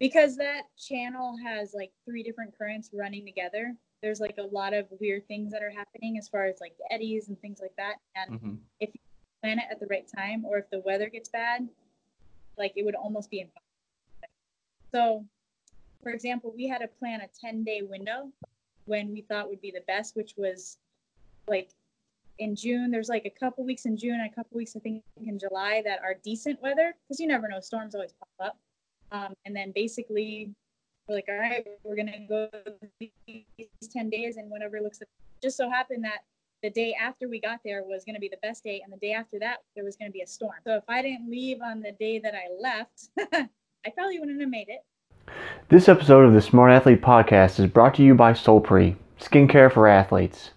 because that channel has like three different currents running together. There's like a lot of weird things that are happening as far as like eddies and things like that. And Mm-hmm. if you plan it at the right time, or if the weather gets bad, like it would almost be impossible. So, for example, we had to plan a 10 day window when we thought would be the best, which was like in June. There's like a couple weeks in June and a couple weeks, I think, in July that are decent weather because you never know, storms always pop up. Um, and then basically, we're like, all right, we're going to go these 10 days, and whatever looks just so happened that the day after we got there was going to be the best day, and the day after that, there was going to be a storm. So if I didn't leave on the day that I left, I probably wouldn't have made it. This episode of the Smart Athlete Podcast is brought to you by Solpre, skincare for athletes.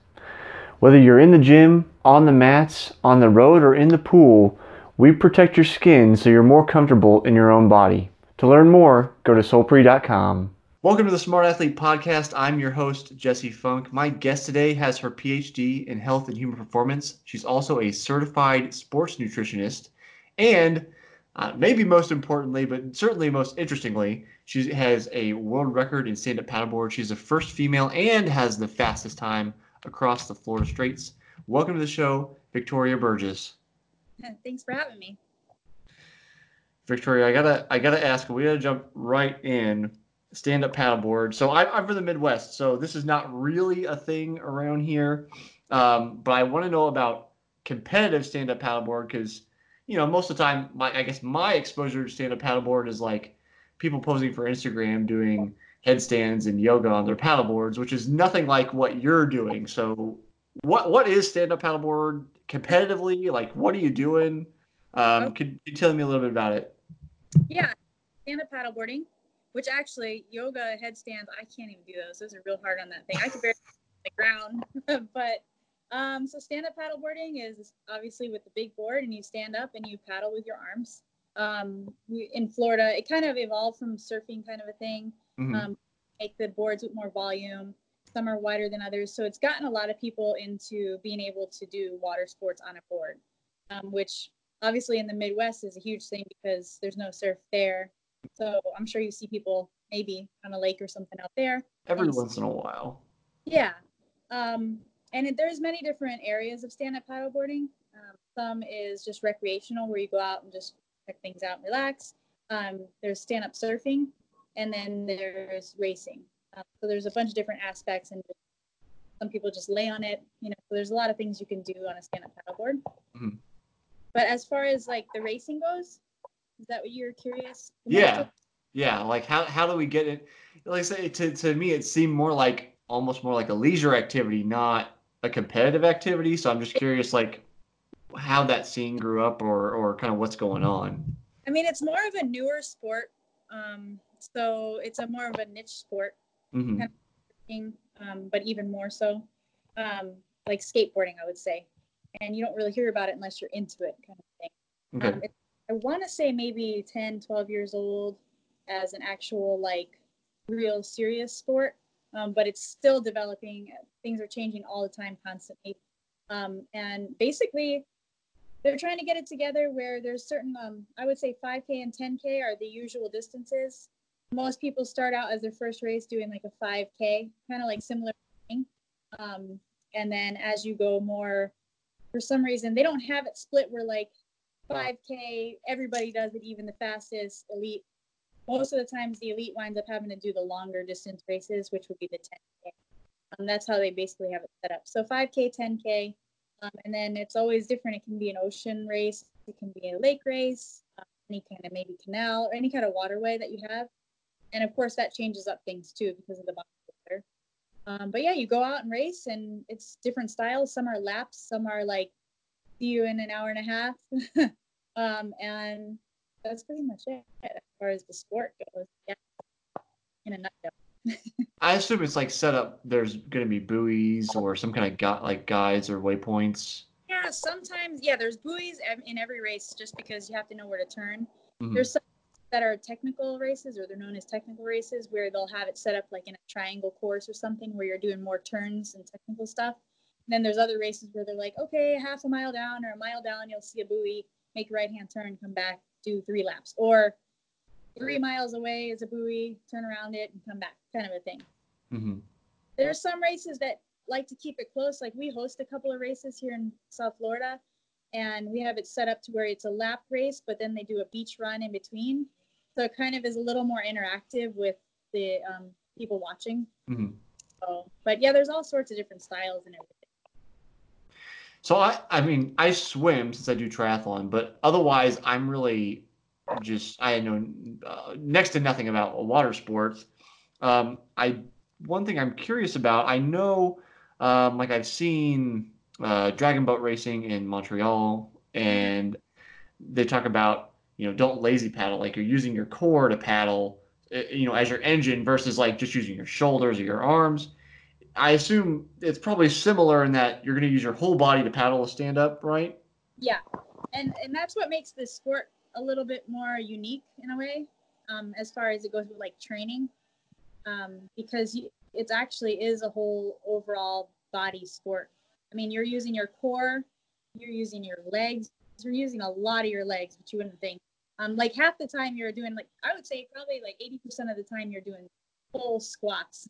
Whether you're in the gym, on the mats, on the road, or in the pool, we protect your skin so you're more comfortable in your own body. To learn more, go to solpre.com. Welcome to the Smart Athlete Podcast. I'm your host, Jesse Funk. My guest today has her PhD in health and human performance. She's also a certified sports nutritionist. And uh, maybe most importantly, but certainly most interestingly, she has a world record in stand up paddleboard. She's the first female and has the fastest time across the Florida Straits. Welcome to the show, Victoria Burgess. Thanks for having me. Victoria, I gotta I gotta ask. We gotta jump right in. Stand up paddleboard. So I, I'm from the Midwest, so this is not really a thing around here. Um, but I want to know about competitive stand up paddleboard because you know most of the time, my I guess my exposure to stand up paddleboard is like people posing for Instagram doing headstands and yoga on their paddleboards, which is nothing like what you're doing. So what what is stand up paddleboard competitively? Like what are you doing? Um, could you tell me a little bit about it? Yeah, stand up paddleboarding, which actually yoga headstands, I can't even do those. Those are real hard on that thing. I could barely the ground. but um, so stand up paddleboarding is obviously with the big board and you stand up and you paddle with your arms. Um, we, in Florida, it kind of evolved from surfing kind of a thing. Mhm. Um, make the boards with more volume. Some are wider than others. So it's gotten a lot of people into being able to do water sports on a board, um, which obviously in the Midwest is a huge thing because there's no surf there. So I'm sure you see people maybe on a lake or something out there. Every once in a while. Yeah. Um, and it, there's many different areas of stand-up paddleboarding. Um, some is just recreational, where you go out and just check things out and relax. Um, there's stand-up surfing, and then there's racing. Um, so there's a bunch of different aspects, and some people just lay on it. You know, so there's a lot of things you can do on a stand-up paddleboard. Mhm. But as far as like the racing goes, is that what you're curious? Yeah. Yeah. Like how how do we get it? Like I say to to me it seemed more like almost more like a leisure activity, not a competitive activity. So I'm just curious like how that scene grew up or or kind of what's going on. I mean, it's more of a newer sport. Um, so it's a more of a niche sport. hmm thing, um, but even more so, um, like skateboarding, I would say. And you don't really hear about it unless you're into it, kind of thing. Okay. Um, it, I want to say maybe 10, 12 years old as an actual, like, real serious sport, um, but it's still developing. Things are changing all the time, constantly. Um, and basically, they're trying to get it together where there's certain, um, I would say 5K and 10K are the usual distances most people start out as their first race doing like a 5k kind of like similar thing um, and then as you go more for some reason they don't have it split where like 5k everybody does it even the fastest elite. Most of the times the elite winds up having to do the longer distance races which would be the 10k um, that's how they basically have it set up. So 5k 10k um, and then it's always different. It can be an ocean race it can be a lake race uh, any kind of maybe canal or any kind of waterway that you have. And of course that changes up things too because of the water. Um, but yeah, you go out and race, and it's different styles. Some are laps, some are like see you in an hour and a half, um, and that's pretty much it as far as the sport goes. Yeah, in a nutshell. I assume it's like set up. There's going to be buoys or some kind of gu- like guides or waypoints. Yeah, sometimes yeah, there's buoys in every race just because you have to know where to turn. Mhm. There's some that are technical races, or they're known as technical races, where they'll have it set up like in a triangle course or something, where you're doing more turns and technical stuff. And then there's other races where they're like, okay, half a mile down or a mile down, you'll see a buoy, make a right hand turn, come back, do three laps. Or three miles away is a buoy, turn around it and come back, kind of a thing. hmm There's some races that like to keep it close. Like we host a couple of races here in South Florida, and we have it set up to where it's a lap race, but then they do a beach run in between. So it kind of is a little more interactive with the um, people watching. hmm So, but yeah, there's all sorts of different styles and everything. So I, I mean, I swim since I do triathlon, but otherwise, I'm really just I know uh, next to nothing about water sports. Um, I one thing I'm curious about. I know, um, like I've seen uh, dragon boat racing in Montreal, and they talk about you know don't lazy paddle, like you're using your core to paddle, uh, you know, as your engine versus like just using your shoulders or your arms. I assume it's probably similar in that you're going to use your whole body to paddle a stand up, right? Yeah, and and that's what makes this sport a little bit more unique in a way, um, as far as it goes with like training, um, because it's actually is a whole overall body sport. I mean, you're using your core, you're using your legs, you're using a lot of your legs, but you wouldn't think. Um, like half the time you're doing like I would say probably like 80% of the time you're doing full squats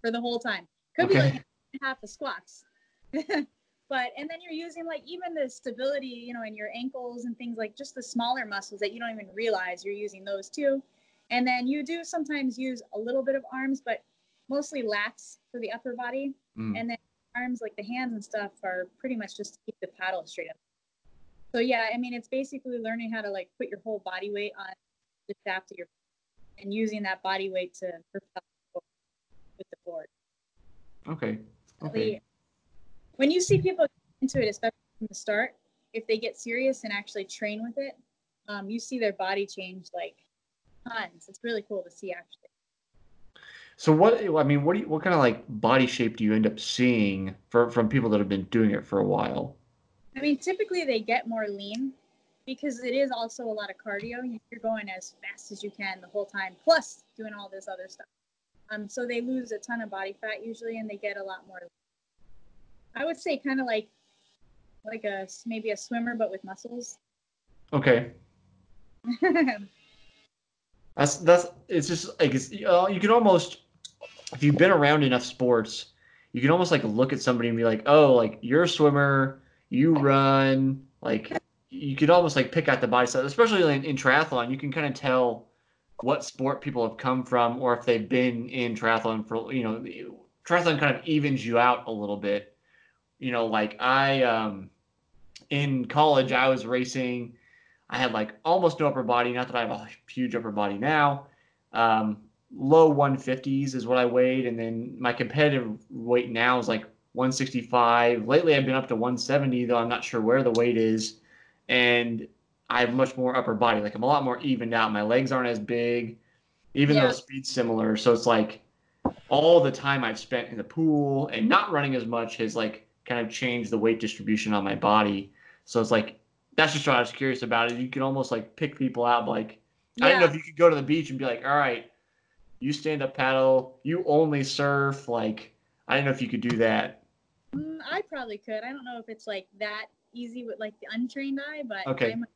for the whole time. Could be like half the squats. but and then you're using like even the stability you know in your ankles and things like just the smaller muscles that you don't even realize you're using those too and then you do sometimes use a little bit of arms but mostly lats for the upper body Mm. and then arms like the hands and stuff are pretty much just to keep the paddle straight up so yeah i mean it's basically learning how to like put your whole body weight on the shaft of your and using that body weight to propel with the board Okay. Okay. when you see people into it, especially from the start, if they get serious and actually train with it, um, you see their body change like tons. It's really cool to see actually. So what? I mean, what do you? What kind of like body shape do you end up seeing for, from people that have been doing it for a while? I mean, typically they get more lean because it is also a lot of cardio. You're going as fast as you can the whole time, plus doing all this other stuff. Um, so they lose a ton of body fat usually, and they get a lot more. I would say kind of like, like a maybe a swimmer but with muscles. Okay. That's that's it's just like it's, uh, you can almost if you've been around enough sports, you can almost like look at somebody and be like, oh, like you're a swimmer, you run, like you could almost like pick out the body style, especially in, in triathlon. You can kind of tell what sport people have come from or if they've been in triathlon for you know triathlon kind of evens you out a little bit. You know, like I um in college I was racing I had like almost no upper body. Not that I have a huge upper body now. Um, low 150s is what I weighed, and then my competitive weight now is like 165. Lately, I've been up to 170, though I'm not sure where the weight is. And I have much more upper body. Like I'm a lot more evened out. My legs aren't as big, even Yeah. though speed's similar. So it's like all the time I've spent in the pool and not running as much has like kind of changed the weight distribution on my body. So it's like that's just what I was curious about. Is you can almost like pick people out. Like I don't know if you could go to the beach and be like, all right, you stand up paddle, you only surf. Like I don't know if you could do that. Mm, I probably could. I don't know if it's like that easy with like the untrained eye, but Okay. I might-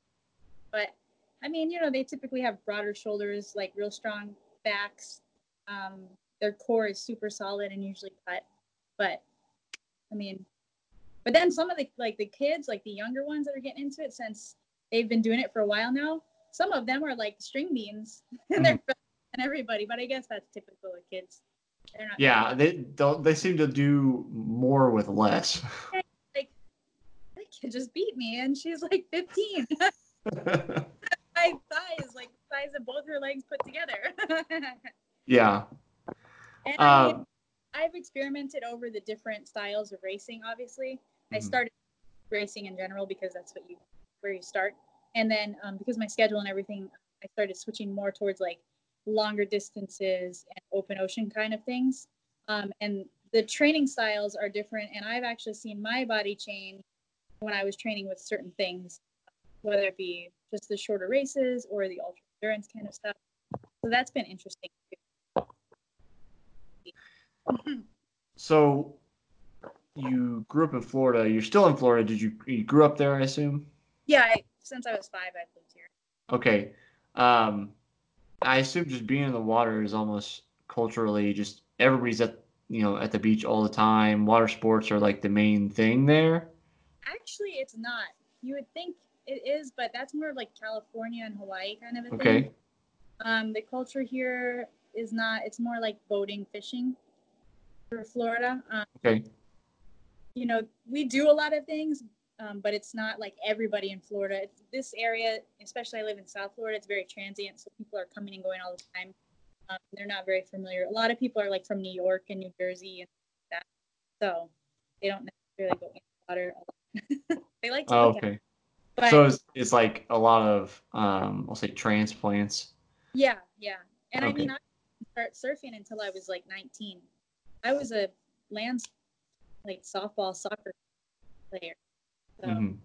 but I mean, you know, they typically have broader shoulders, like real strong backs. Um, their core is super solid and usually cut. But I mean, but then some of the like the kids, like the younger ones that are getting into it since they've been doing it for a while now, some of them are like string beans and they're and everybody. But I guess that's typical of kids. Yeah, they don't. They seem to do more with less. Like, that kid just beat me and she's like 15 my thighs like the size of both her legs put together yeah. and I Um, i've experimented over the different styles of racing obviously i Mhm. started racing in general because that's what you where you start and then um, because my schedule and everything i started switching more towards like longer distances and open ocean kind of things um, and the training styles are different and i've actually seen my body change when i was training with certain things whether it be just the shorter races or the ultra endurance kind of stuff so that's been interesting too. so you grew up in Florida. You're still in Florida. Did you? You grew up there, I assume. yeah I, since i was five i've lived here Okay. Um, I assume just being in the water is almost culturally just everybody's at you know at the beach all the time. Water sports are like the main thing there. Actually, it's not. You would think it is, but that's more like California and Hawaii kind of a Okay. thing. Um, the culture here is not. It's more like boating, fishing for Florida. Um, Okay. you know, we do a lot of things, um, but it's not like everybody in Florida. It's, this area, especially I live in South Florida, it's very transient, so people are coming and going all the time. Um, they're not very familiar. A lot of people are like from New York and New Jersey and that, so they don't necessarily go in the water. A lot. they like to Oh, it, okay. but So it's, it's like a lot of um, I'll say transplants. yeah, yeah. And I mean, I didn't start surfing until I was like 19. I was a lands like softball soccer player. So, Mhm.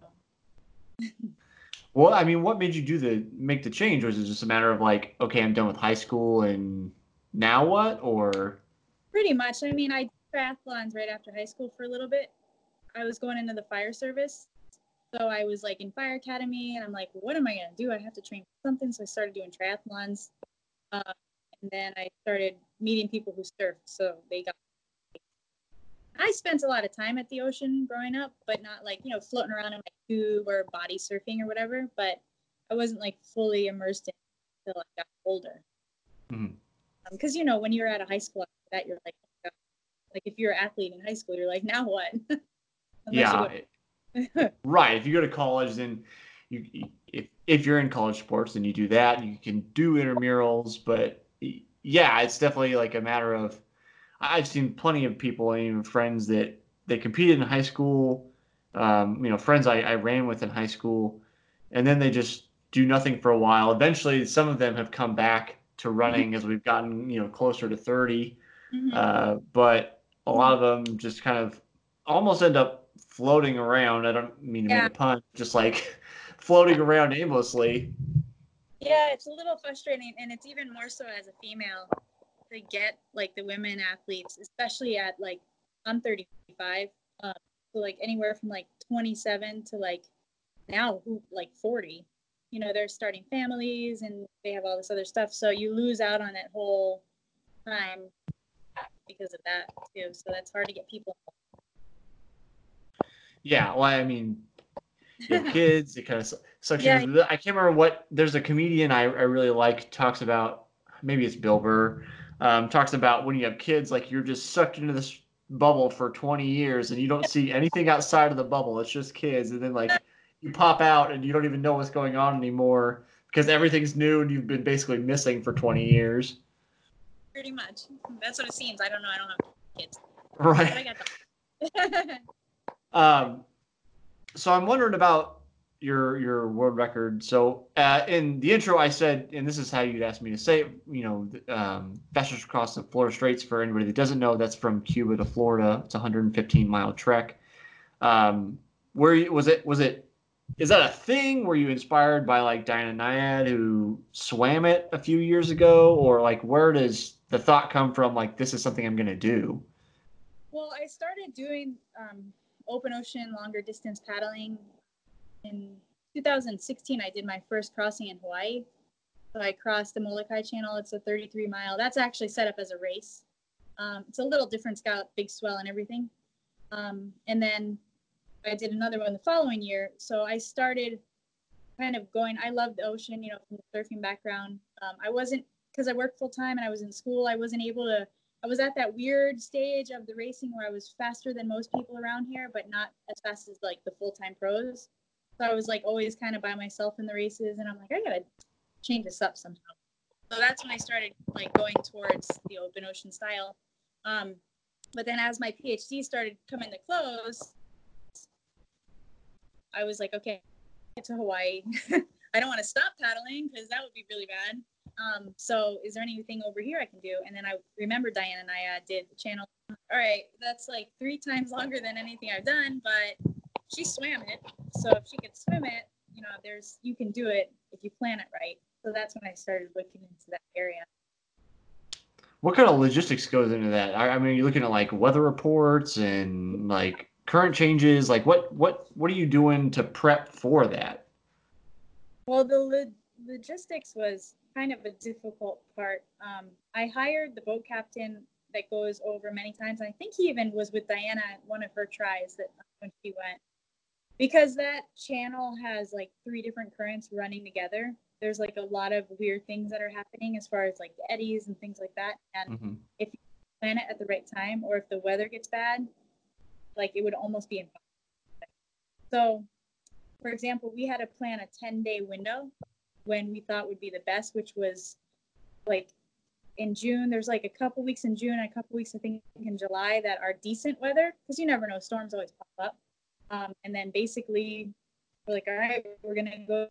Well, I mean, what made you do the make the change? Was it just a matter of like, okay, I'm done with high school, and now what? Or Pretty much. I mean, I did triathlons right after high school for a little bit. I was going into the fire service. So I was like in fire academy and I'm like, what am I going to do? I have to train for something. So I started doing triathlons. Uh, and then I started meeting people who surfed. So they got. I spent a lot of time at the ocean growing up, but not like, you know, floating around in my tube or body surfing or whatever. But I wasn't like fully immersed in it until I got older mm-hmm. um, because you know when you're at a high school after that you're like oh like if you're an athlete in high school you're like now what yeah, go- right. If you go to college, then you if if you're in college sports, then you do that. You can do intramurals, but yeah, it's definitely like a matter of. I've seen plenty of people and even friends that they competed in high school. Um, you know, friends I, I ran with in high school, and then they just do nothing for a while. Eventually, some of them have come back to running as we've gotten you know closer to thirty. Mhm. Uh, but a lot of them just kind of almost end up floating around. I don't mean to Yeah. make a pun, just like floating around aimlessly. yeah it's a little frustrating and it's even more so as a female to get like the women athletes especially at like i'm 35 um, so like anywhere from like 27 to like now who like 40 you know they're starting families and they have all this other stuff so you lose out on that whole time because of that too so that's hard to get people Yeah, well, I mean, you have kids. It kind of sucks. Yeah. I can't remember what. There's a comedian I, I really like talks about. Maybe it's Bill Burr. Um, talks about when you have kids, like you're just sucked into this bubble for 20 years and you don't see anything outside of the bubble. It's just kids, and then like you pop out and you don't even know what's going on anymore because everything's new and you've been basically missing for 20 years. Pretty much. That's what it seems. I don't know. I don't have kids, Right. but I got. Um, so I'm wondering about your your world record. So uh, in the intro, I said, and this is how you'd ask me to say it. You know, um, fastest across the Florida Straits. For anybody that doesn't know, that's from Cuba to Florida. It's a 115 mile trek. Um, where was it? Was it? Is that a thing? Were you inspired by like Diana Nyad, who swam it a few years ago, or like where does the thought come from? Like this is something I'm gonna do. well, I started doing um, open ocean longer distance paddling in 2016. I did my first crossing in Hawaii. So I crossed the Molokai Channel. It's a 33 mile. That's actually set up as a race. Um, it's a little different. It's got big swell and everything. Um, and then I did another one the following year. So I started kind of going. I love the ocean, you know, from the surfing background. Um, I wasn't because I worked full time and I was in school. I wasn't able to. I was at that weird stage of the racing where I was faster than most people around here, but not as fast as like the full time pros. So I was like always kind of by myself in the races, and I'm like, I gotta change this up somehow. So that's when I started like going towards the open ocean style. Um, but then as my PhD started coming to close, I was like, okay, get to Hawaii. I don't want to stop paddling because that would be really bad. Um, so is there anything over here I can do? And then I remember Diana Nyad uh, did the channel. All right, that's like three times longer than anything I've done, but she swam it. So if she could swim it, you know, there's you can do it if you plan it right. So that's when I started looking into that area. What kind of logistics goes into that? I, I mean, you're looking at like weather reports and like current changes. Like, what what what are you doing to prep for that? Well, the lo- logistics was kind of a difficult part. Um, I hired the boat captain that goes over many times. I think he even was with Diana at one of her tries that when she went, because that channel has like three different currents running together. There's like a lot of weird things that are happening as far as like eddies and things like that. And Mm-hmm. if you plan it at the right time, or if the weather gets bad, like it would almost be impossible. So, for example, we had to plan a 10 day window when we thought would be the best, which was like in June. There's like a couple weeks in June and a couple weeks, I think, in July that are decent weather because you never know, storms always pop up. Um, and then basically, we're like, all right, we're gonna go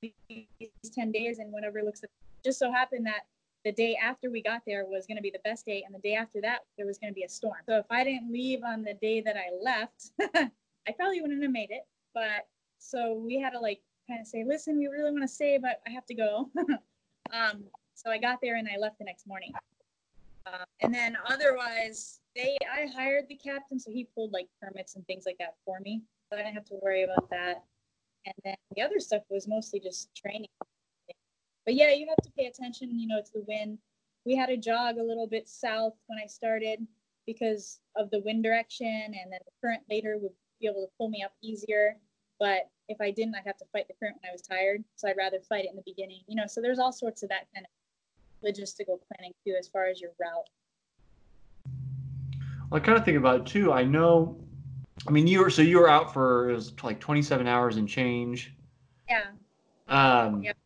these 10 days, and whatever looks. Just so happened that the day after we got there was gonna be the best day, and the day after that there was gonna be a storm. So if I didn't leave on the day that I left, I probably wouldn't have made it. But so we had to like kind of say, listen, we really want to stay, but I have to go. um, so I got there and I left the next morning. Uh, and then otherwise, they I hired the captain, so he pulled like permits and things like that for me, so I didn't have to worry about that. And then the other stuff was mostly just training. But yeah, you have to pay attention, you know, to the wind. We had to jog a little bit south when I started because of the wind direction, and then the current later would be able to pull me up easier. But if I didn't, I'd have to fight the current when I was tired. So I'd rather fight it in the beginning, you know. So there's all sorts of that kind of logistical planning too, as far as your route. I kind of think about it too. I know, I mean, you were so you were out for it was like 27 hours and change. Yeah. Um, Yep.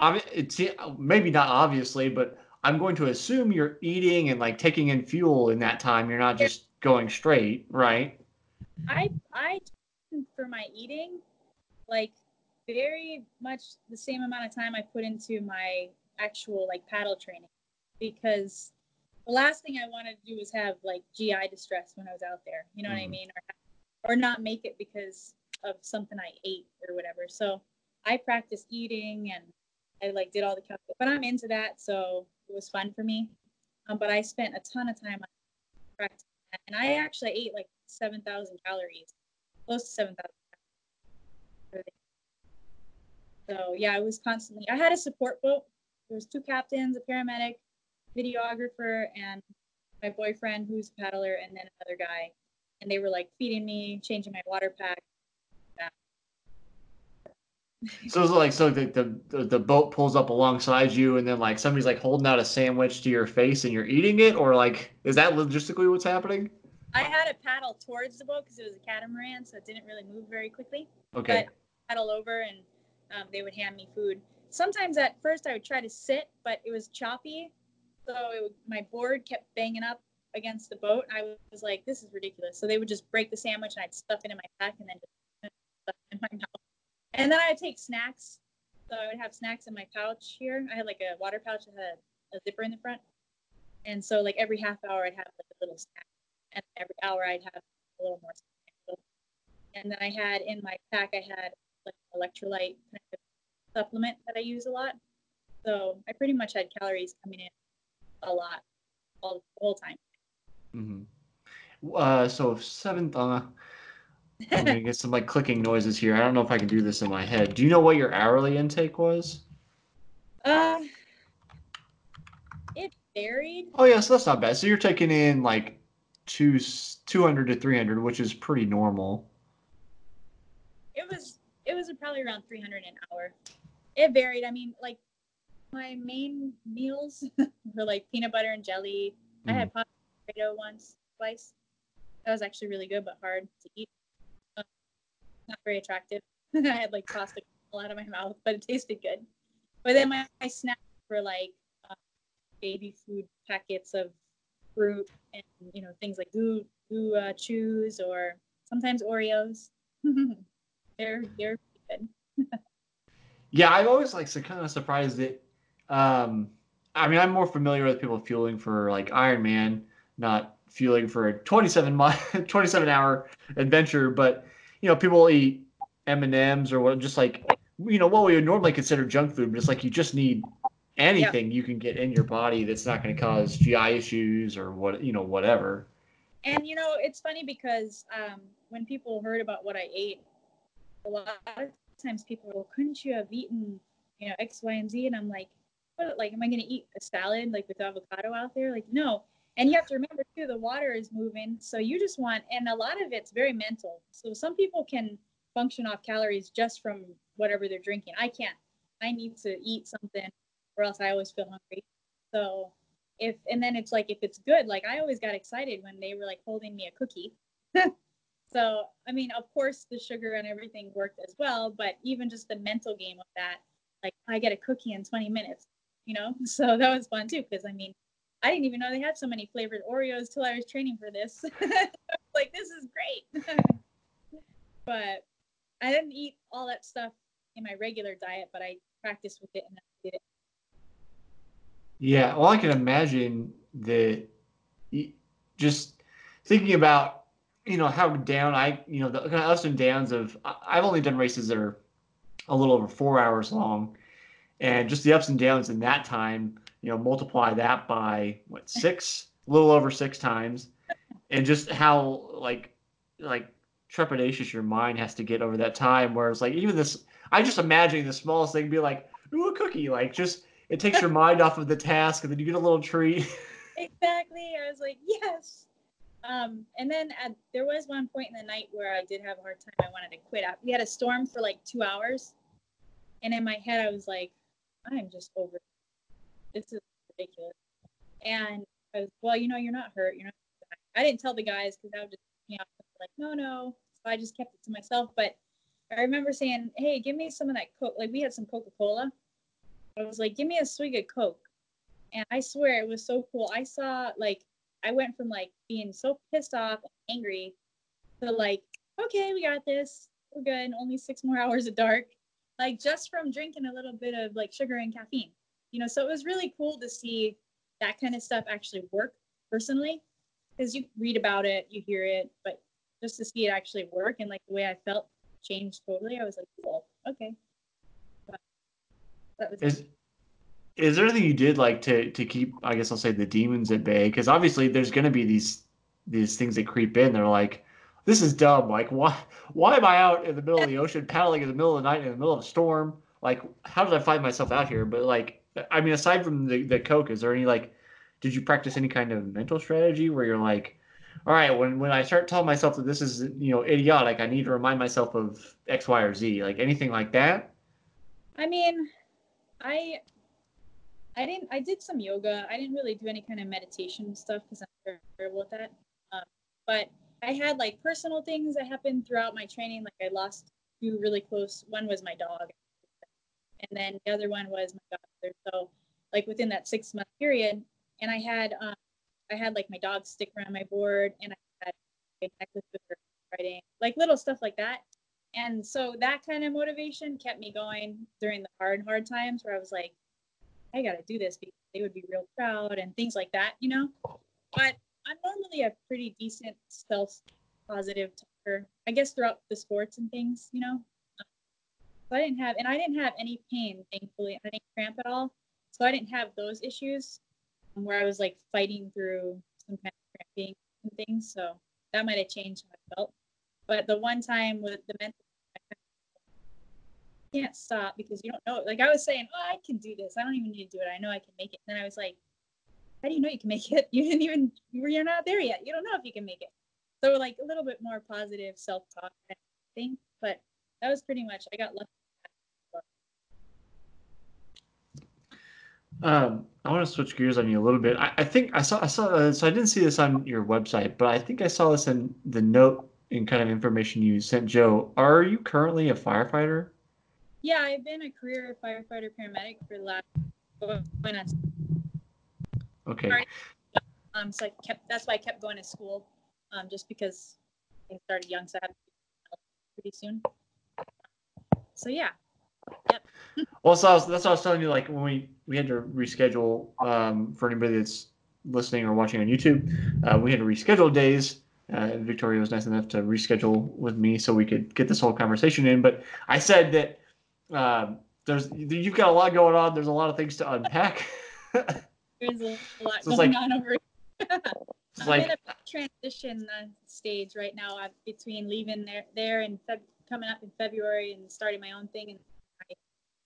I mean, it's maybe not obviously, but I'm going to assume you're eating and like taking in fuel in that time. You're not just going straight, right? I I for my eating, like very much the same amount of time I put into my actual like paddle training, because the last thing I wanted to do was have like GI distress when I was out there. You know what I Mhm. mean? Or or not make it because of something I ate or whatever. So I practiced eating and I like did all the calculus, but I'm into that, so it was fun for me. Um, but I spent a ton of time on practicing that, and I actually ate like seven thousand calories, close to seven thousand. So yeah, I was constantly. I had a support boat. There was two captains, a paramedic, videographer, and my boyfriend who's a paddler, and then another guy. And they were like feeding me, changing my water pack. So it's like so the, the the boat pulls up alongside you, and then like somebody's like holding out a sandwich to your face, and you're eating it, or like is that logistically what's happening? I had to paddle towards the boat because it was a catamaran, so it didn't really move very quickly. Okay. But paddle over and um, they would hand me food. Sometimes at first I would try to sit, but it was choppy, so it my board kept banging up against the boat. I was like, "This is ridiculous." So they would just break the sandwich and I'd stuff it in my pack and then just stuff in my mouth. And then I'd take snacks. So I would have snacks in my pouch here. I had like a water pouch that had a zipper in the front, and so like every half hour I'd have like a little snack, and every hour I'd have a little more. Snack. And then I had in my pack I had like electrolyte kind of supplement that I use a lot. So I pretty much had calories coming in a lot all the whole time. Mm-hmm. Uh, so seventh. Uh, I'm gonna get some like clicking noises here. I don't know if I can do this in my head. Do you know what your hourly intake was? uh, it varied. Oh yeah, so that's not bad. So you're taking in like two 200 to 300, which is pretty normal. It was it was probably around 300 an hour. It varied. I mean, like my main meals were like peanut butter and jelly. I had pasta potato once, twice. That was actually really good, but hard to eat. Uh, not very attractive. I had like pasta out of my mouth, but it tasted good. But then my, my snacks were like uh, baby food packets of fruit and you know things like goo goo uh, chews or sometimes Oreos. they're they're good. Yeah, I'm always like so kind of surprised that. Um, I mean, I'm more familiar with people fueling for like Ironman, not fueling for a 27 mile, 27 hour adventure. But you know, people eat M and M's or what, just like you know what we would normally consider junk food, but it's like you just need anything you can get in your body that's not going to cause GI issues or what you know whatever. And you know, it's funny because um, when people heard about what I ate, a lot of times people were, well, couldn't you have eaten, you know, X, Y, and Z. And I'm like, what, like, am I going to eat a salad like with avocado out there? Like, no. And you have to remember too, the water is moving. So you just want, and a lot of it's very mental. So some people can function off calories just from whatever they're drinking. I can't. I need to eat something or else I always feel hungry. So if, and then it's like, if it's good, like I always got excited when they were like holding me a cookie. so, I mean, of course, the sugar and everything worked as well, but even just the mental game of that, like I get a cookie in 20 minutes, you know? So that was fun too, because I mean, I didn't even know they had so many flavored Oreos till I was training for this. like, this is great. but I didn't eat all that stuff in my regular diet, but I practiced with it and I did it. Yeah, well, I can imagine that just thinking about, you know, how down I, you know, the kind of ups and downs of, I've only done races that are a little over four hours long. And just the ups and downs in that time, you know, multiply that by what, six, a little over six times. And just how, like, like trepidatious your mind has to get over that time. where it's like, even this, I just imagining the smallest thing be like, ooh, a cookie. Like, just, it takes your mind off of the task and then you get a little treat. exactly. I was like, yes. Um, and then at, there was one point in the night where I did have a hard time. I wanted to quit. We had a storm for like two hours. And in my head, I was like, I'm just over. This is ridiculous. And I was, well, you know, you're not hurt. You're not. I didn't tell the guys because I would just, you know, like, no, no. So I just kept it to myself. But I remember saying, hey, give me some of that Coke. Like we had some Coca Cola. I was like, give me a swig of Coke. And I swear it was so cool. I saw like I went from like being so pissed off and angry to like, okay, we got this. We're good. Only six more hours of dark. Like just from drinking a little bit of like sugar and caffeine. You know, so it was really cool to see that kind of stuff actually work personally. Because you read about it, you hear it, but just to see it actually work and like the way I felt changed totally. I was like, cool, okay. But that was is, is there anything you did like to to keep I guess I'll say the demons at bay? Because obviously there's gonna be these these things that creep in. They're like, this is dumb. Like why why am I out in the middle of the ocean paddling in the middle of the night in the middle of a storm? Like how did I find myself out here? But like I mean aside from the, the coke, is there any like did you practice any kind of mental strategy where you're like, all right, when when I start telling myself that this is you know idiotic, I need to remind myself of X, Y, or Z, like anything like that. I mean, I I didn't. I did some yoga. I didn't really do any kind of meditation stuff because I'm terrible at that. Um, but I had like personal things that happened throughout my training. Like I lost two really close. One was my dog, and then the other one was my godmother. So like within that six month period, and I had um, I had like my dog stick around my board, and I had a necklace with her writing, like little stuff like that. And so that kind of motivation kept me going during the hard, hard times where I was like, I got to do this because they would be real proud and things like that, you know? But I'm normally a pretty decent self positive talker, I guess, throughout the sports and things, you know? So I didn't have, and I didn't have any pain, thankfully. I didn't cramp at all. So I didn't have those issues where I was like fighting through some kind of cramping and things. So that might have changed how I felt. But the one time with the mental, I can't stop because you don't know. Like I was saying, oh, I can do this. I don't even need to do it. I know I can make it. And then I was like, how do you know you can make it? You didn't even, you're not there yet. You don't know if you can make it. So like a little bit more positive self-talk kind of thing. But that was pretty much, I got lucky. Um, I want to switch gears on you a little bit. I, I think I saw I saw uh, so I didn't see this on your website, but I think I saw this in the note and kind of information you sent Joe. Are you currently a firefighter? Yeah, I've been a career firefighter paramedic for the last. Okay. Um, so I kept. That's why I kept going to school, um, just because I started young, so I had to pretty soon. So yeah. Yep. well, so was, that's what I was telling you. Like when we we had to reschedule um, for anybody that's listening or watching on YouTube, uh, we had to reschedule days uh, Victoria was nice enough to reschedule with me so we could get this whole conversation in. But I said that um, there's you've got a lot going on. There's a lot of things to unpack. there's a lot so going like, on over. here. I'm like, in a transition uh, stage right now uh, between leaving there there and Feb- coming up in February and starting my own thing and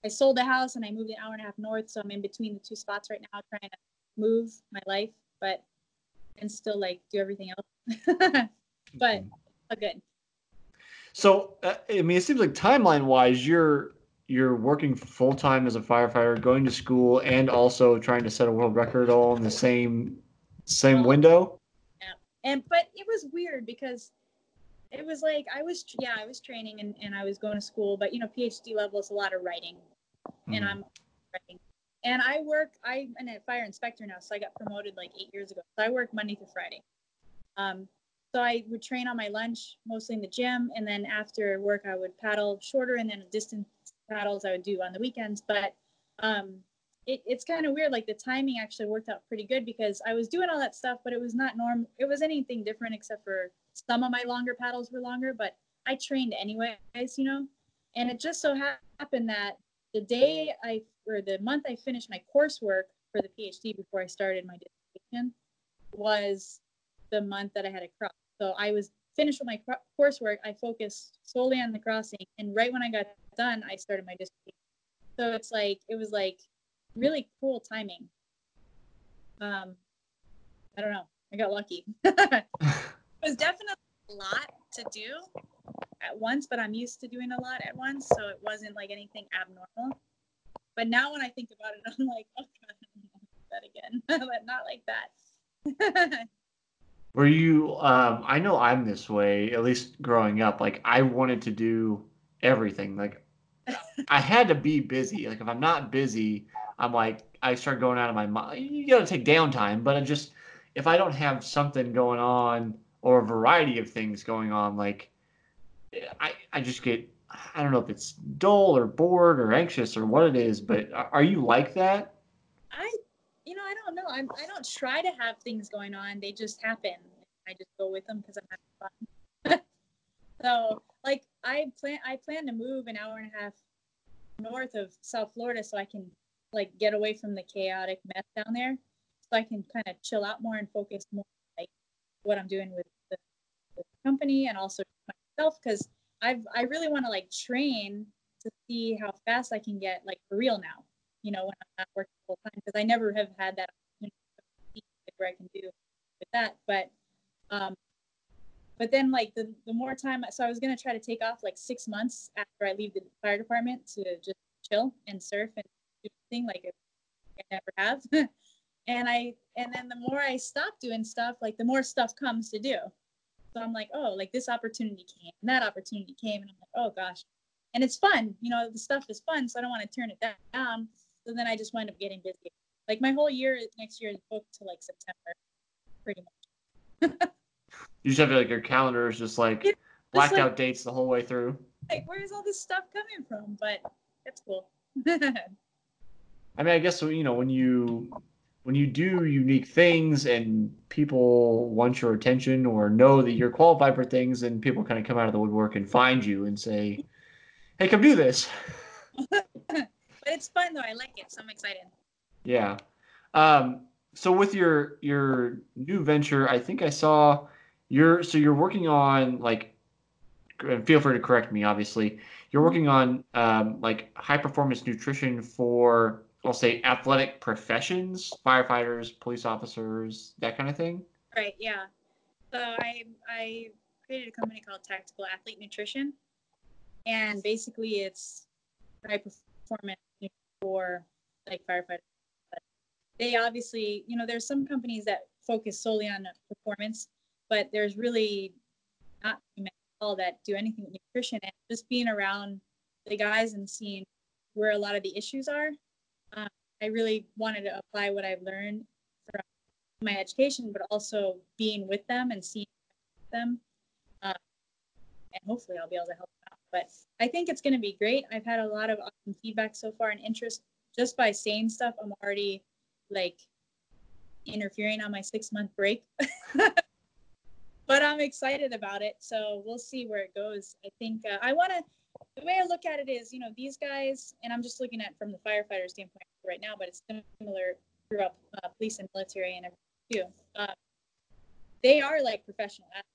I sold the house and I moved an hour and a half north, so I'm in between the two spots right now, trying to move my life, but and still like do everything else. but good. So uh, I mean, it seems like timeline wise, you're you're working full time as a firefighter, going to school, and also trying to set a world record all in the same same window. Yeah, and but it was weird because it was like I was yeah I was training and, and I was going to school, but you know PhD level is a lot of writing, mm. and I'm writing, and I work I am a fire inspector now, so I got promoted like eight years ago. So I work Monday through Friday. Um, so I would train on my lunch, mostly in the gym, and then after work I would paddle shorter and then a distance paddles I would do on the weekends. But um, it, it's kind of weird. Like the timing actually worked out pretty good because I was doing all that stuff, but it was not norm. It was anything different except for some of my longer paddles were longer, but I trained anyways, you know. And it just so happened that the day I or the month I finished my coursework for the PhD before I started my dissertation was the month that I had a cross. So I was finished with my coursework. I focused solely on the crossing, and right when I got done, I started my dissertation. So it's like it was like really cool timing. Um, I don't know. I got lucky. it was definitely a lot to do at once, but I'm used to doing a lot at once, so it wasn't like anything abnormal. But now when I think about it, I'm like, oh god, that again, but not like that. Were you? Um, I know I'm this way. At least growing up, like I wanted to do everything. Like I had to be busy. Like if I'm not busy, I'm like I start going out of my mind. You got to take downtime, but I just if I don't have something going on or a variety of things going on, like I I just get I don't know if it's dull or bored or anxious or what it is. But are you like that? I you know, I don't know. I'm, I don't try to have things going on. They just happen. I just go with them because I'm having fun. so, like, I plan I plan to move an hour and a half north of South Florida so I can like get away from the chaotic mess down there, so I can kind of chill out more and focus more like what I'm doing with the, the company and also myself because I've I really want to like train to see how fast I can get like for real now you know, when I'm not working full time because I never have had that opportunity where I can do with that. But um, but then like the, the more time so I was gonna try to take off like six months after I leave the fire department to just chill and surf and do thing like I never have. and I and then the more I stop doing stuff, like the more stuff comes to do. So I'm like, oh, like this opportunity came, and that opportunity came, and I'm like, oh gosh. And it's fun, you know, the stuff is fun, so I don't want to turn it down. So then I just wind up getting busy. Like my whole year next year is booked to like September, pretty much. you just have like your calendar is just like it's blacked like, out dates the whole way through. Like where's all this stuff coming from? But it's cool. I mean, I guess you know when you when you do unique things and people want your attention or know that you're qualified for things, and people kind of come out of the woodwork and find you and say, "Hey, come do this." but it's fun though. I like it, so I'm excited. Yeah. Um, so with your your new venture, I think I saw you're so you're working on like, feel free to correct me. Obviously, you're working on um, like high performance nutrition for I'll say athletic professions, firefighters, police officers, that kind of thing. Right. Yeah. So I I created a company called Tactical Athlete Nutrition, and basically it's high performance for like firefighters. But they obviously, you know, there's some companies that focus solely on performance, but there's really not many people that do anything with nutrition and just being around the guys and seeing where a lot of the issues are. Um, I really wanted to apply what I've learned from my education, but also being with them and seeing them. Uh, and hopefully I'll be able to help out but I think it's going to be great. I've had a lot of awesome feedback so far and interest just by saying stuff. I'm already like interfering on my six month break. but I'm excited about it. So we'll see where it goes. I think uh, I want to, the way I look at it is, you know, these guys, and I'm just looking at from the firefighter standpoint right now, but it's similar throughout uh, police and military and everything too. Uh, they are like professional athletes.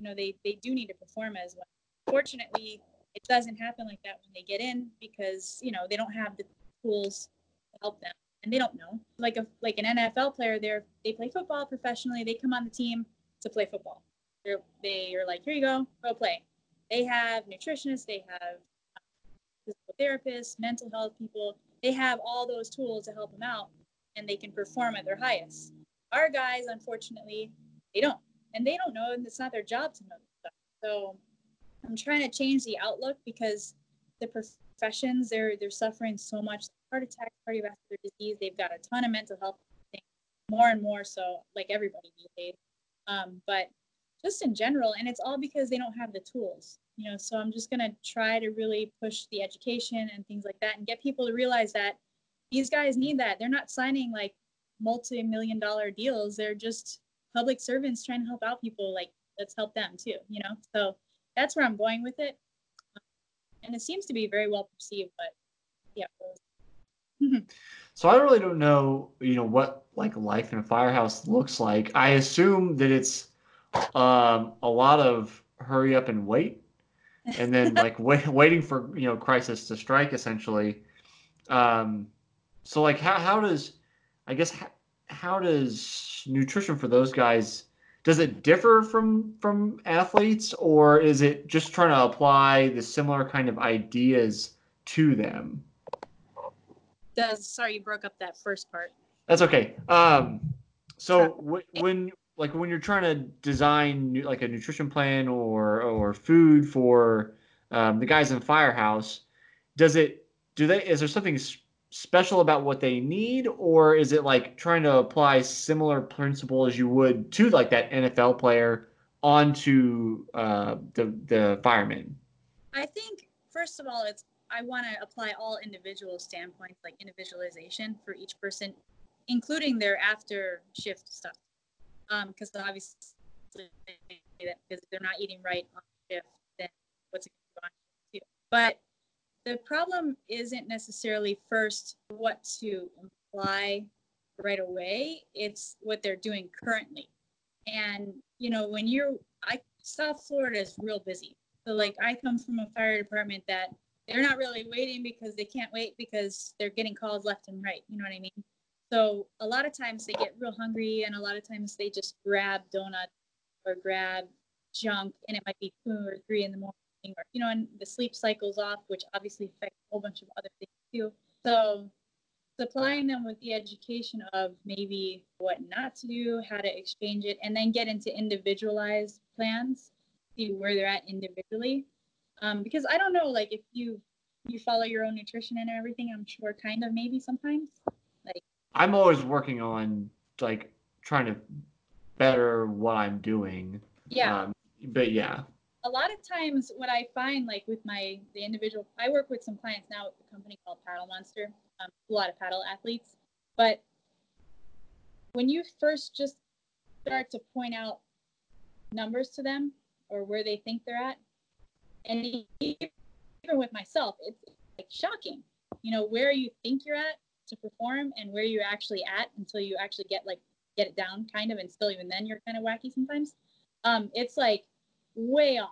You know, they, they do need to perform as well fortunately, it doesn't happen like that when they get in because you know they don't have the tools to help them and they don't know like a like an nfl player they're they play football professionally they come on the team to play football. They're they are like here you go go play. They have nutritionists they have um, physical therapists mental health people. They have all those tools to help them out and they can perform at their highest. Our guys unfortunately they don't. And they don't know and it's not their job to know stuff. So i'm trying to change the outlook because the professions they're they're suffering so much. Heart attack cardiovascular disease they've got a ton of mental health things, more and more so like everybody these days um, but just in general and it's all because they don't have the tools you know so i'm just going to try to really push the education and things like that and get people to realize that these guys need that. They're not signing like multi-million dollar deals. They're just public servants trying to help out people like let's help them too you know? So that's where i'm going with it. And it seems to be very well perceived but yeah so i really don't know you know what like life in a firehouse looks like. I assume that it's um, a lot of hurry up and wait and then like wait, waiting for you know crisis to strike essentially. Um, so like how, how does i guess how, how does nutrition for those guys does it differ from from athletes or is it just trying to apply the similar kind of ideas to them does sorry you broke up that first part. That's okay. Um so w- when like when you're trying to design like a nutrition plan or or food for um, the guys in firehouse does it do they is there something special about what they need? Or is it like trying to apply similar principles you would to like that nfl player onto uh, the the firemen? I think first of all it's i want to apply all individual standpoints like individualization for each person including their after shift stuff. Because um, obviously because they're not eating right on shift then what's it going do but the problem isn't necessarily first what to imply right away it's what they're doing currently. And you know when you're i south florida is real busy. So like i come from a fire department that they're not really waiting because they can't wait because they're getting calls left and right you know what i mean so a lot of times they get real hungry and a lot of times they just grab donuts or grab junk and it might be two or three in the morning or you know, and the sleep cycles off, which obviously affects a whole bunch of other things too. So supplying them with the education of maybe what not to do, how to exchange it, and then get into individualized plans, see where they're at individually. Um, because I don't know, like if you you follow your own nutrition and everything, I'm sure kind of maybe sometimes. Like I'm always working on like trying to better what I'm doing. Yeah. Um, but yeah a lot of times what I find like with my the individual I work with some clients now at a company called Paddle Monster, um, a lot of paddle athletes. But when you first just start to point out numbers to them or where they think they're at, and even with myself, it's like shocking. You know, where you think you're at to perform and where you're actually at until you actually get like get it down kind of and still even then you're kind of wacky sometimes. Um, it's like way off,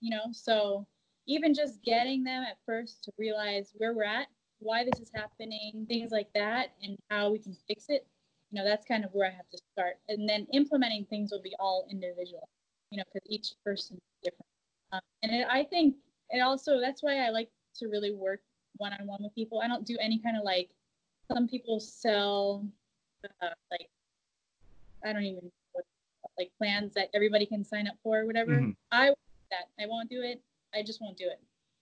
you know? So even just getting them at first to realize where we're at, why this is happening, things like that, and how we can fix it, you know, that's kind of where I have to start. And then implementing things will be all individual, you know, because each person is different. Um, and it, I think it also, that's why I like to really work one on one with people. I don't do any kind of like, some people sell uh, like, I don't even like plans that everybody can sign up for or whatever. Mm-hmm. I that I won't do it. I just won't do it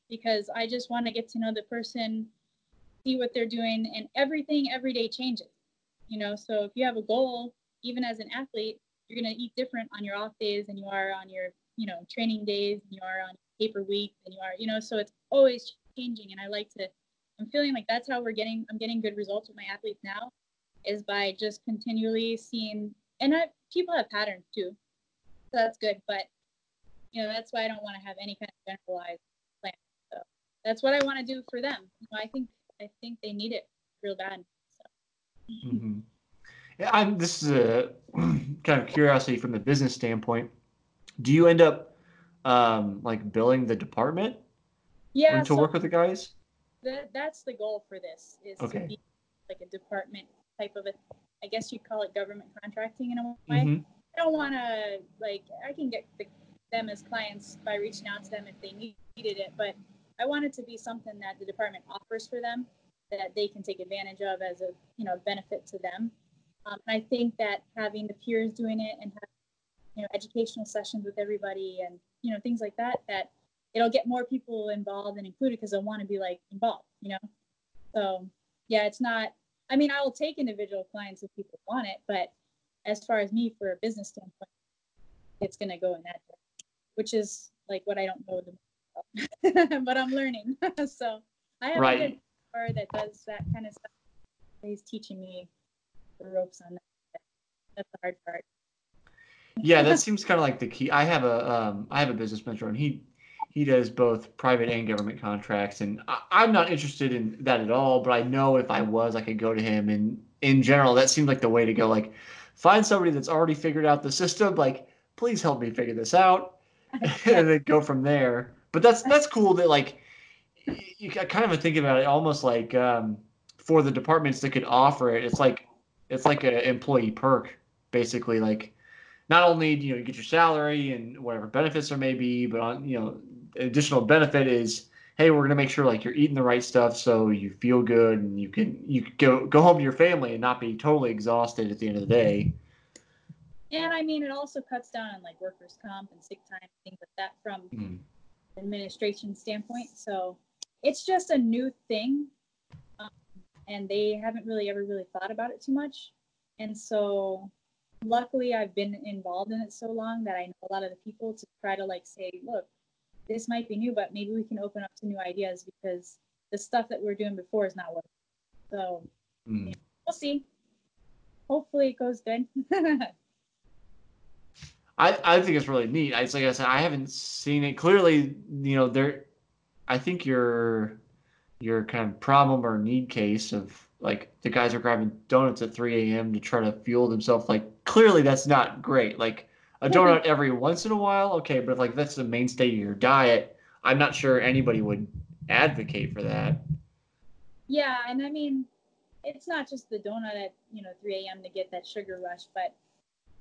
because I just want to get to know the person, see what they're doing, and everything every day changes. You know, so if you have a goal, even as an athlete, you're gonna eat different on your off days than you are on your, you know, training days you are on taper week than you are, you know, so it's always changing. And I like to I'm feeling like that's how we're getting I'm getting good results with my athletes now is by just continually seeing and I, people have patterns too, so that's good. But you know, that's why I don't want to have any kind of generalized plan. So that's what I want to do for them. You know, I think I think they need it real bad. So. Mm-hmm. Yeah, I'm. This is a kind of curiosity from the business standpoint. Do you end up um, like billing the department Yeah. to so work with the guys? that, that's the goal for this is Okay. to be like a department type of a, I guess you'd call it government contracting in a way. Mhm. I don't want to like I can get the, them as clients by reaching out to them if they needed it, but I want it to be something that the department offers for them that they can take advantage of as a you know benefit to them. Um, and I think that having the peers doing it and you know educational sessions with everybody and you know things like that that it'll get more people involved and included because they'll want to be like involved, you know. So yeah, it's not. I mean, I will take individual clients if people want it, but as far as me for a business standpoint, it's gonna go in that direction, which is like what I don't know the most but I'm learning. so I have Right. a good mentor that does that kind of stuff. He's teaching me the ropes on that. That's the hard part. Yeah, that seems kind of like the key. I have a um, I have a business mentor, and he he does both private and government contracts, and I, I'm not interested in that at all. But I know if I was, I could go to him, and in general, that seemed like the way to go. Like, find somebody that's already figured out the system. Like, please help me figure this out, and then go from there. But that's that's cool that like you ca- kind of think about it almost like um, for the departments that could offer it. It's like it's like an employee perk, basically. Like not only do you know you get your salary and whatever benefits there may be, but on you know additional benefit is hey we're gonna make sure like you're eating the right stuff so you feel good and you can you can go go home to your family and not be totally exhausted at the end of the day. And I mean, it also cuts down on like workers' comp and sick time, things like that from Mhm. administration standpoint. So it's just a new thing, um, and they haven't really ever really thought about it too much. And so, luckily, I've been involved in it so long that I know a lot of the people to try to like say, look, this might be new, but maybe we can open up to new ideas because the stuff that we're doing before is not working. So Mm. we'll see. Hopefully, it goes good. I, I think it's really neat. I, it's like I said, I haven't seen it clearly. You know, there. I think your your kind of problem or need case of like the guys are grabbing donuts at 3 a.m. to try to fuel themselves. Like clearly, that's not great. Like a donut every once in a while, okay, but if like that's the mainstay of your diet, I'm not sure anybody would advocate for that. Yeah, and I mean, it's not just the donut at you know 3 a.m. to get that sugar rush, but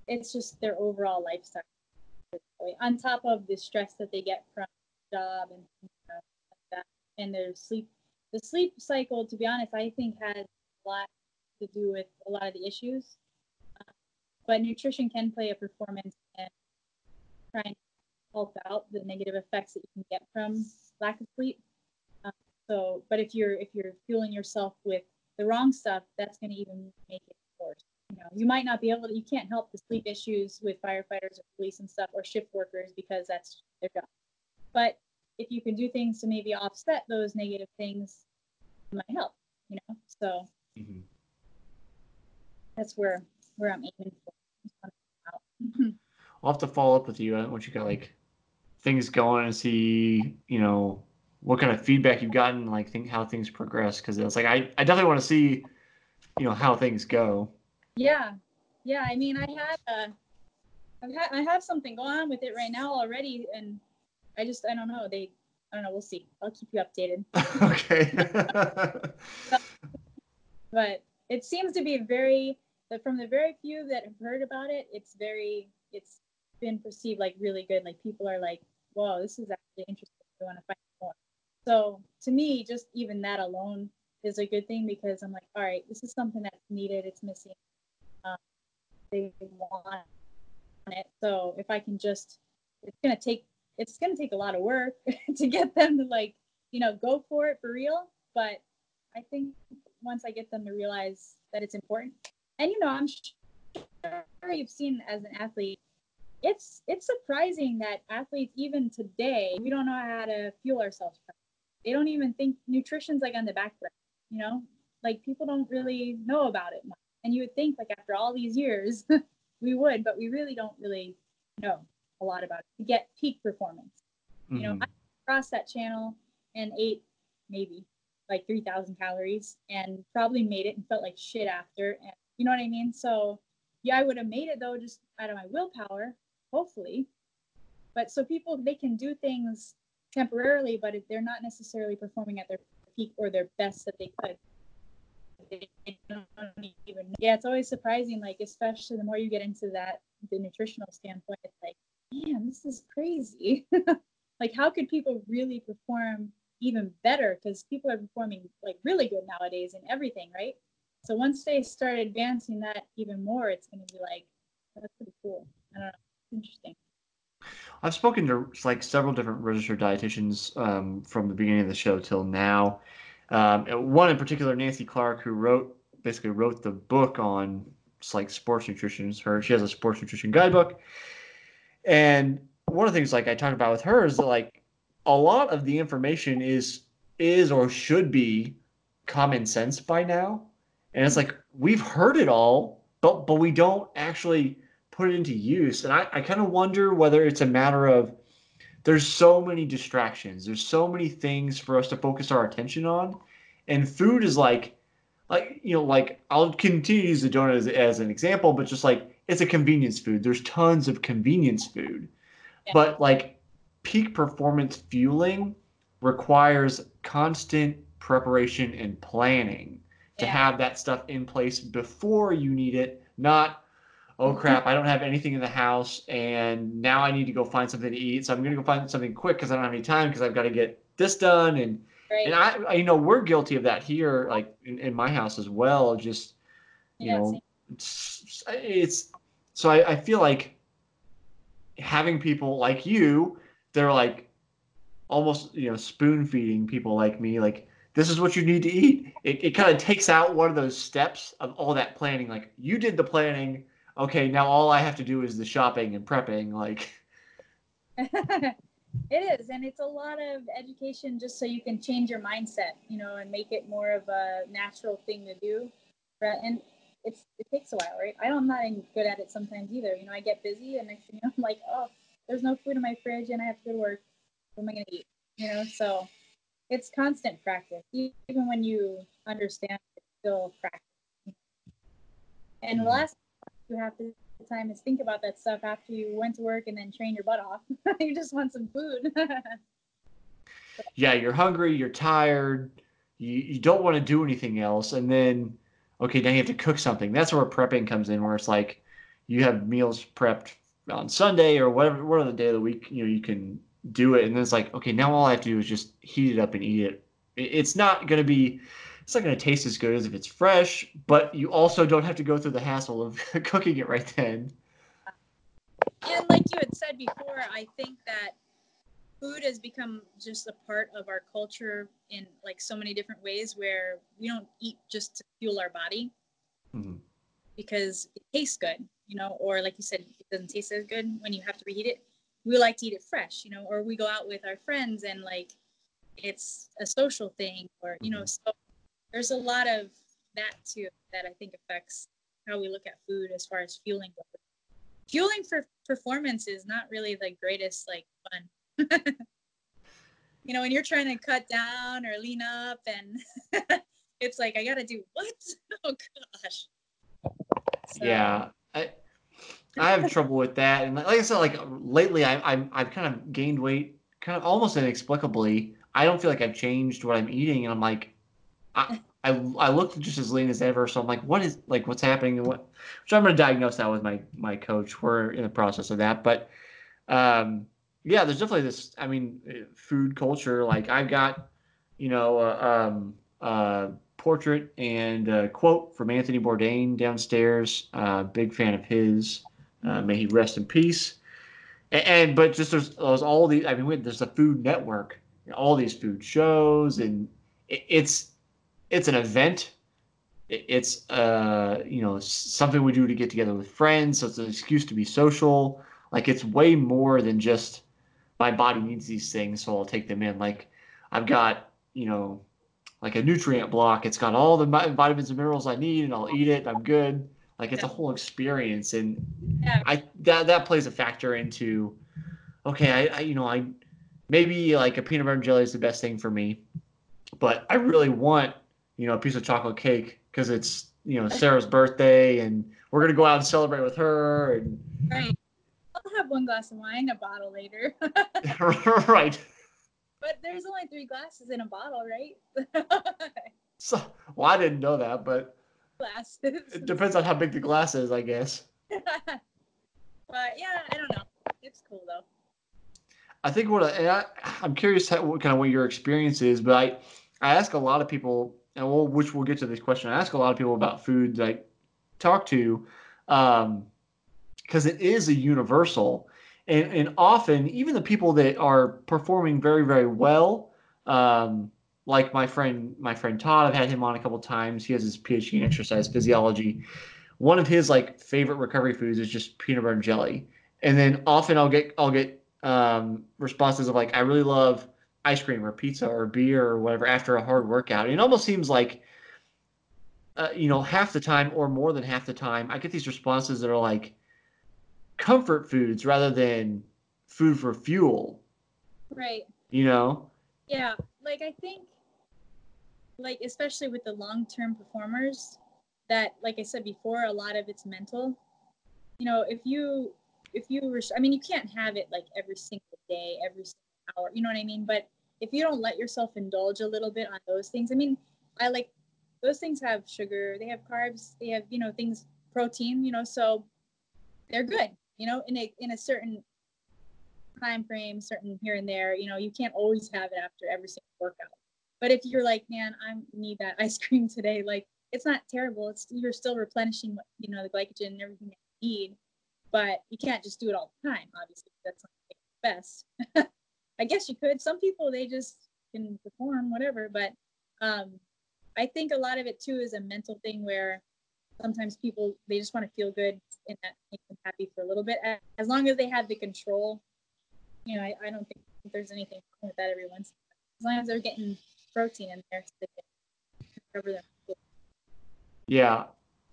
it's just their overall lifestyle. On top of the stress that they get from job and you know, like that, and their sleep, the sleep cycle, to be honest, I think has a lot to do with a lot of the issues. But nutrition can play a performance and try and help out the negative effects that you can get from lack of sleep. Um, so, but if you're if you're fueling yourself with the wrong stuff, that's going to even make it worse. You know, you might not be able to. You can't help the sleep issues with firefighters or police and stuff or shift workers because that's their job. But if you can do things to maybe offset those negative things, it might help. You know, so mm-hmm. that's where where I'm aiming for. I'll have to follow up with you uh, once you got like things going and see, you know, what kind of feedback you've gotten, like think how things progress. Because it's like I, I definitely want to see, you know, how things go. Yeah, yeah. I mean, I had a, I've had, I have something going on with it right now already, and I just, I don't know. They, I don't know. We'll see. I'll keep you updated. okay. But it seems to be very, that from the very few that have heard about it, it's very, it's been perceived like really good. Like people are like, whoa, this is actually interesting. I want to find more. So to me, just even that alone is a good thing because I'm like, all right, this is something that's needed. It's missing. Um, they want it. So if I can just, it's gonna take, it's gonna take a lot of work to get them to like, you know, go for it for real. But I think once I get them to realize that it's important, and you know, I'm sure you've seen as an athlete, it's it's surprising that athletes even today we don't know how to fuel ourselves. They don't even think nutrition's like on the back burner. You know, like people don't really know about it much. And you would think like after all these years we would, but we really don't really know a lot about it to get peak performance. You know, Mhm. I crossed that channel and ate maybe like 3,000 calories and probably made it and felt like shit after. And you know what I mean? So, yeah, I would have made it though, just out of my willpower, hopefully. But so people, they can do things temporarily, but if they're not necessarily performing at their peak or their best that they could. Even, yeah, it's always surprising. Like especially the more you get into that, the nutritional standpoint, it's like, man, this is crazy. like how could people really perform even better? Because people are performing like really good nowadays in everything, right? So once they start advancing that even more, it's going to be like that's pretty cool. I don't know, interesting. I've spoken to like several different registered dietitians um, from the beginning of the show till now. Um, one in particular, Nancy Clark, who wrote basically wrote the book on like sports nutrition. Her she has a sports nutrition guidebook, and one of the things like I talked about with her is that like a lot of the information is is or should be common sense by now, and it's like we've heard it all, but but we don't actually put it into use. And I, I kind of wonder whether it's a matter of there's so many distractions. There's so many things for us to focus our attention on. And food is like, like, you know, like I'll continue to use the donut as, as an example, but just like it's a convenience food. There's tons of convenience food. Yeah. But like peak performance fueling requires constant preparation and planning to yeah. have that stuff in place before you need it, not oh mm-hmm. crap, I don't have anything in the house, and now I need to go find something to eat. So I'm gonna go find something quick because I don't have any time because I've got to get this done. And right. and I, I, you know, we're guilty of that here, like in, in my house as well. Just you yeah, know, it's, it's, so I, I feel like having people like you, they're like almost you know spoon feeding people like me, like this is what you need to eat. It, it kind of takes out one of those steps of all that planning. Like you did the planning okay, now all I have to do is the shopping and prepping. Like, it is, and it's a lot of education just so you can change your mindset, you know, and make it more of a natural thing to do. Right? And it's it takes a while, right? I'm not good at it sometimes either. You know, I get busy, and next thing you know, I'm like, oh, there's no food in my fridge, and I have to go to work. What am I gonna eat? You know, so it's constant practice. Even when you understand, it's still practice. And the mm-hmm. last you have the time is think about that stuff after you went to work and then train your butt off. you just want some food. yeah, you're hungry, you're tired, you, you don't want to do anything else, and then okay, now you have to cook something. That's where prepping comes in, where it's like you have meals prepped on Sunday or whatever, whatever the day of the week, you know, you can do it, and then it's like okay, now all I have to do is just heat it up and eat it. It's not going to be it's not going to taste as good as if it's fresh, but you also don't have to go through the hassle of cooking it right then. And like you had said before, I think that food has become just a part of our culture in like so many different ways where we don't eat just to fuel our body mm-hmm. because it tastes good, you know, or like you said, it doesn't taste as good when you have to reheat it. We like to eat it fresh, you know, or we go out with our friends and like it's a social thing or, you know, mm-hmm. so there's a lot of that too that I think affects how we look at food as far as fueling goes. Fueling for performance is not really the greatest like fun. you know, when you're trying to cut down or lean up and it's like I gotta do what? Oh gosh. So. Yeah. I I have trouble with that. And like I said, like lately I I'm I've kind of gained weight kind of almost inexplicably. I don't feel like I've changed what I'm eating and I'm like I, I, I looked just as lean as ever. So I'm like, what is like what's happening? And what? Which I'm to diagnose that with my my coach. We're in the process of that, but um, yeah, there's definitely this. I mean, food culture. Like I've got, you know, uh, um, uh, portrait and a quote from Anthony Bourdain downstairs. Uh, big fan of his. Uh, may he rest in peace. And, and but just there's, there's all these. I mean, there's a Food Network, all these food shows, and it, it's it's an event. It's uh, you know something we do to get together with friends. So it's an excuse to be social. Like it's way more than just my body needs these things, so I'll take them in. Like I've got you know like a nutrient block. It's got all the vitamins and minerals I need, and I'll eat it. I'm good. Like it's a whole experience, and I that that plays a factor into. Okay, I, I you know I maybe like a peanut butter and jelly is the best thing for me, but I really want you know, a piece of chocolate cake because it's you know Sarah's birthday and we're gonna go out and celebrate with her and right. I'll have one glass of wine, a bottle later. right. but there's only three glasses in a bottle, right? So, well, I didn't know that, but glasses. it depends on how big the glass is, I guess. but yeah, I don't know. It's cool though. I think what I, I I'm curious how, what kind of what your experience is, but I I ask a lot of people, and we'll, which we'll get to this question. I ask a lot of people about food I talk to, um, because it is a universal, and and often even the people that are performing very very well, um, like my friend my friend Todd, I've had him on a couple times. He has his PhD in exercise physiology. One of his like favorite recovery foods is just peanut butter and jelly, and then often I'll get I'll get um, responses of like I really love ice cream or pizza or beer or whatever after a hard workout. And it almost seems like uh, you know half the time or more than half the time I get these responses that are like comfort foods rather than food for fuel. Right. You know. Yeah. Like I think, like especially with the long-term performers, that like I said before, a lot of it's mental. You know, if you if you were, I mean, you can't have it like every single day, every single hour. You know what I mean? But if you don't let yourself indulge a little bit on those things, I mean, I like those things have sugar, they have carbs, they have you know things, protein. You know, so they're good. You know, in a in a certain time frame, certain here and there. You know, you can't always have it after every single workout. But if you're like, man, I need that ice cream today, like it's not terrible. It's you're still replenishing, what you know, the glycogen and everything that you need but you can't just do it all the time. Obviously, that's not the best. I guess you could. Some people they just can perform whatever, but um, I think a lot of it too is a mental thing where sometimes people they just want to feel good and that makes them happy for a little bit. As long as they have the control, you know, I, I don't think there's anything wrong with that every once. As long as they're getting protein in there, so they can cover. Yeah,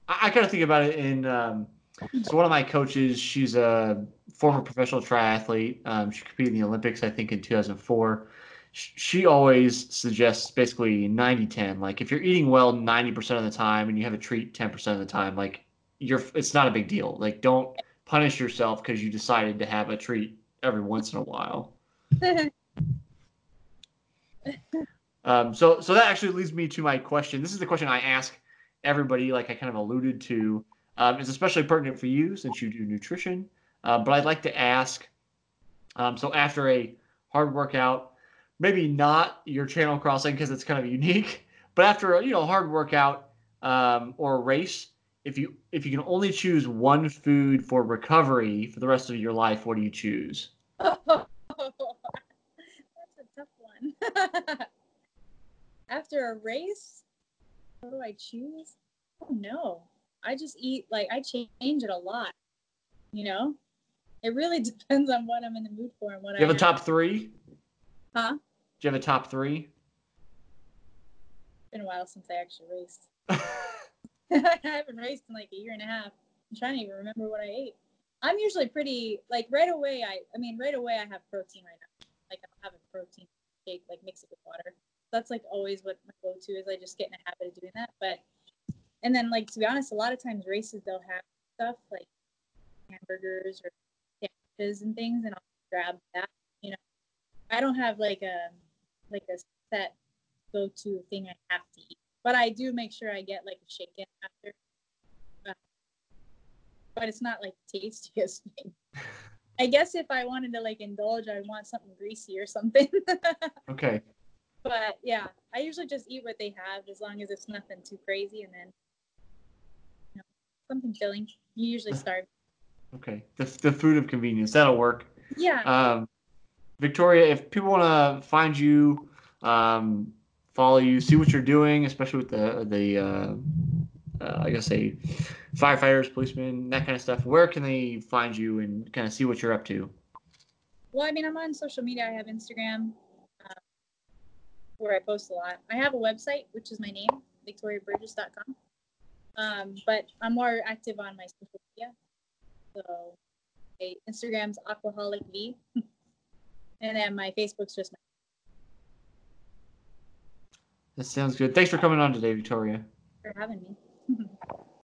I, I kind of think about it in. Um, so one of my coaches, she's a former professional triathlete. Um, she competed in the Olympics, I think, in 2004. She always suggests basically 90 10. Like if you're eating well 90% of the time and you have a treat 10% of the time, like you're, it's not a big deal. Like don't punish yourself because you decided to have a treat every once in a while. um, so, so that actually leads me to my question. This is the question I ask everybody, like I kind of alluded to um, is especially pertinent for you since you do nutrition. Uh, but I'd like to ask um, so after a hard workout, maybe not your channel crossing because it's kind of unique, but after a you know hard workout um, or a race, if you if you can only choose one food for recovery for the rest of your life, what do you choose? Oh, that's a tough one. after a race, what do I choose? Oh no. I just eat like I change it a lot. You know, it really depends on what I'm in the mood for and what. You have I a top three? Huh? Do you have a top three? It's been a while since I actually raced. I haven't raced in like a year and a half. I'm trying to even remember what I ate. I'm usually pretty like right away. I I mean right away I have protein right now. Like I'll have a protein shake, like mix it with water. That's like always what my go-to is. I just get in the habit of doing that. But and then like to be honest, a lot of times races they'll have stuff like hamburgers or sandwiches and things, and I'll grab that. You know, I don't have like a like a set go to thing I have to eat, but I do make sure I get like a shake in after. Uh, but it's not like tastiest thing. I guess if I wanted to like indulge, I want something greasy or something. okay. But yeah, I usually just eat what they have as long as it's nothing too crazy, and then something filling. You usually starve. Okay, the, the food of convenience that'll work. Yeah. Um, Victoria, if people want to find you, um, follow you, see what you're doing, especially with the the uh, uh, I guess say firefighters, policemen, that kind of stuff. Where can they find you and kind of see what you're up to? Well, I mean, I'm on social media. I have Instagram, where I post a lot. I have a website, which is my name, victoriaburgess.com. Um, but I'm more active on my social media. So my Instagram's Aquaholic V. and then my Facebook's just my That sounds good. Thanks for coming on today, Victoria. for having me.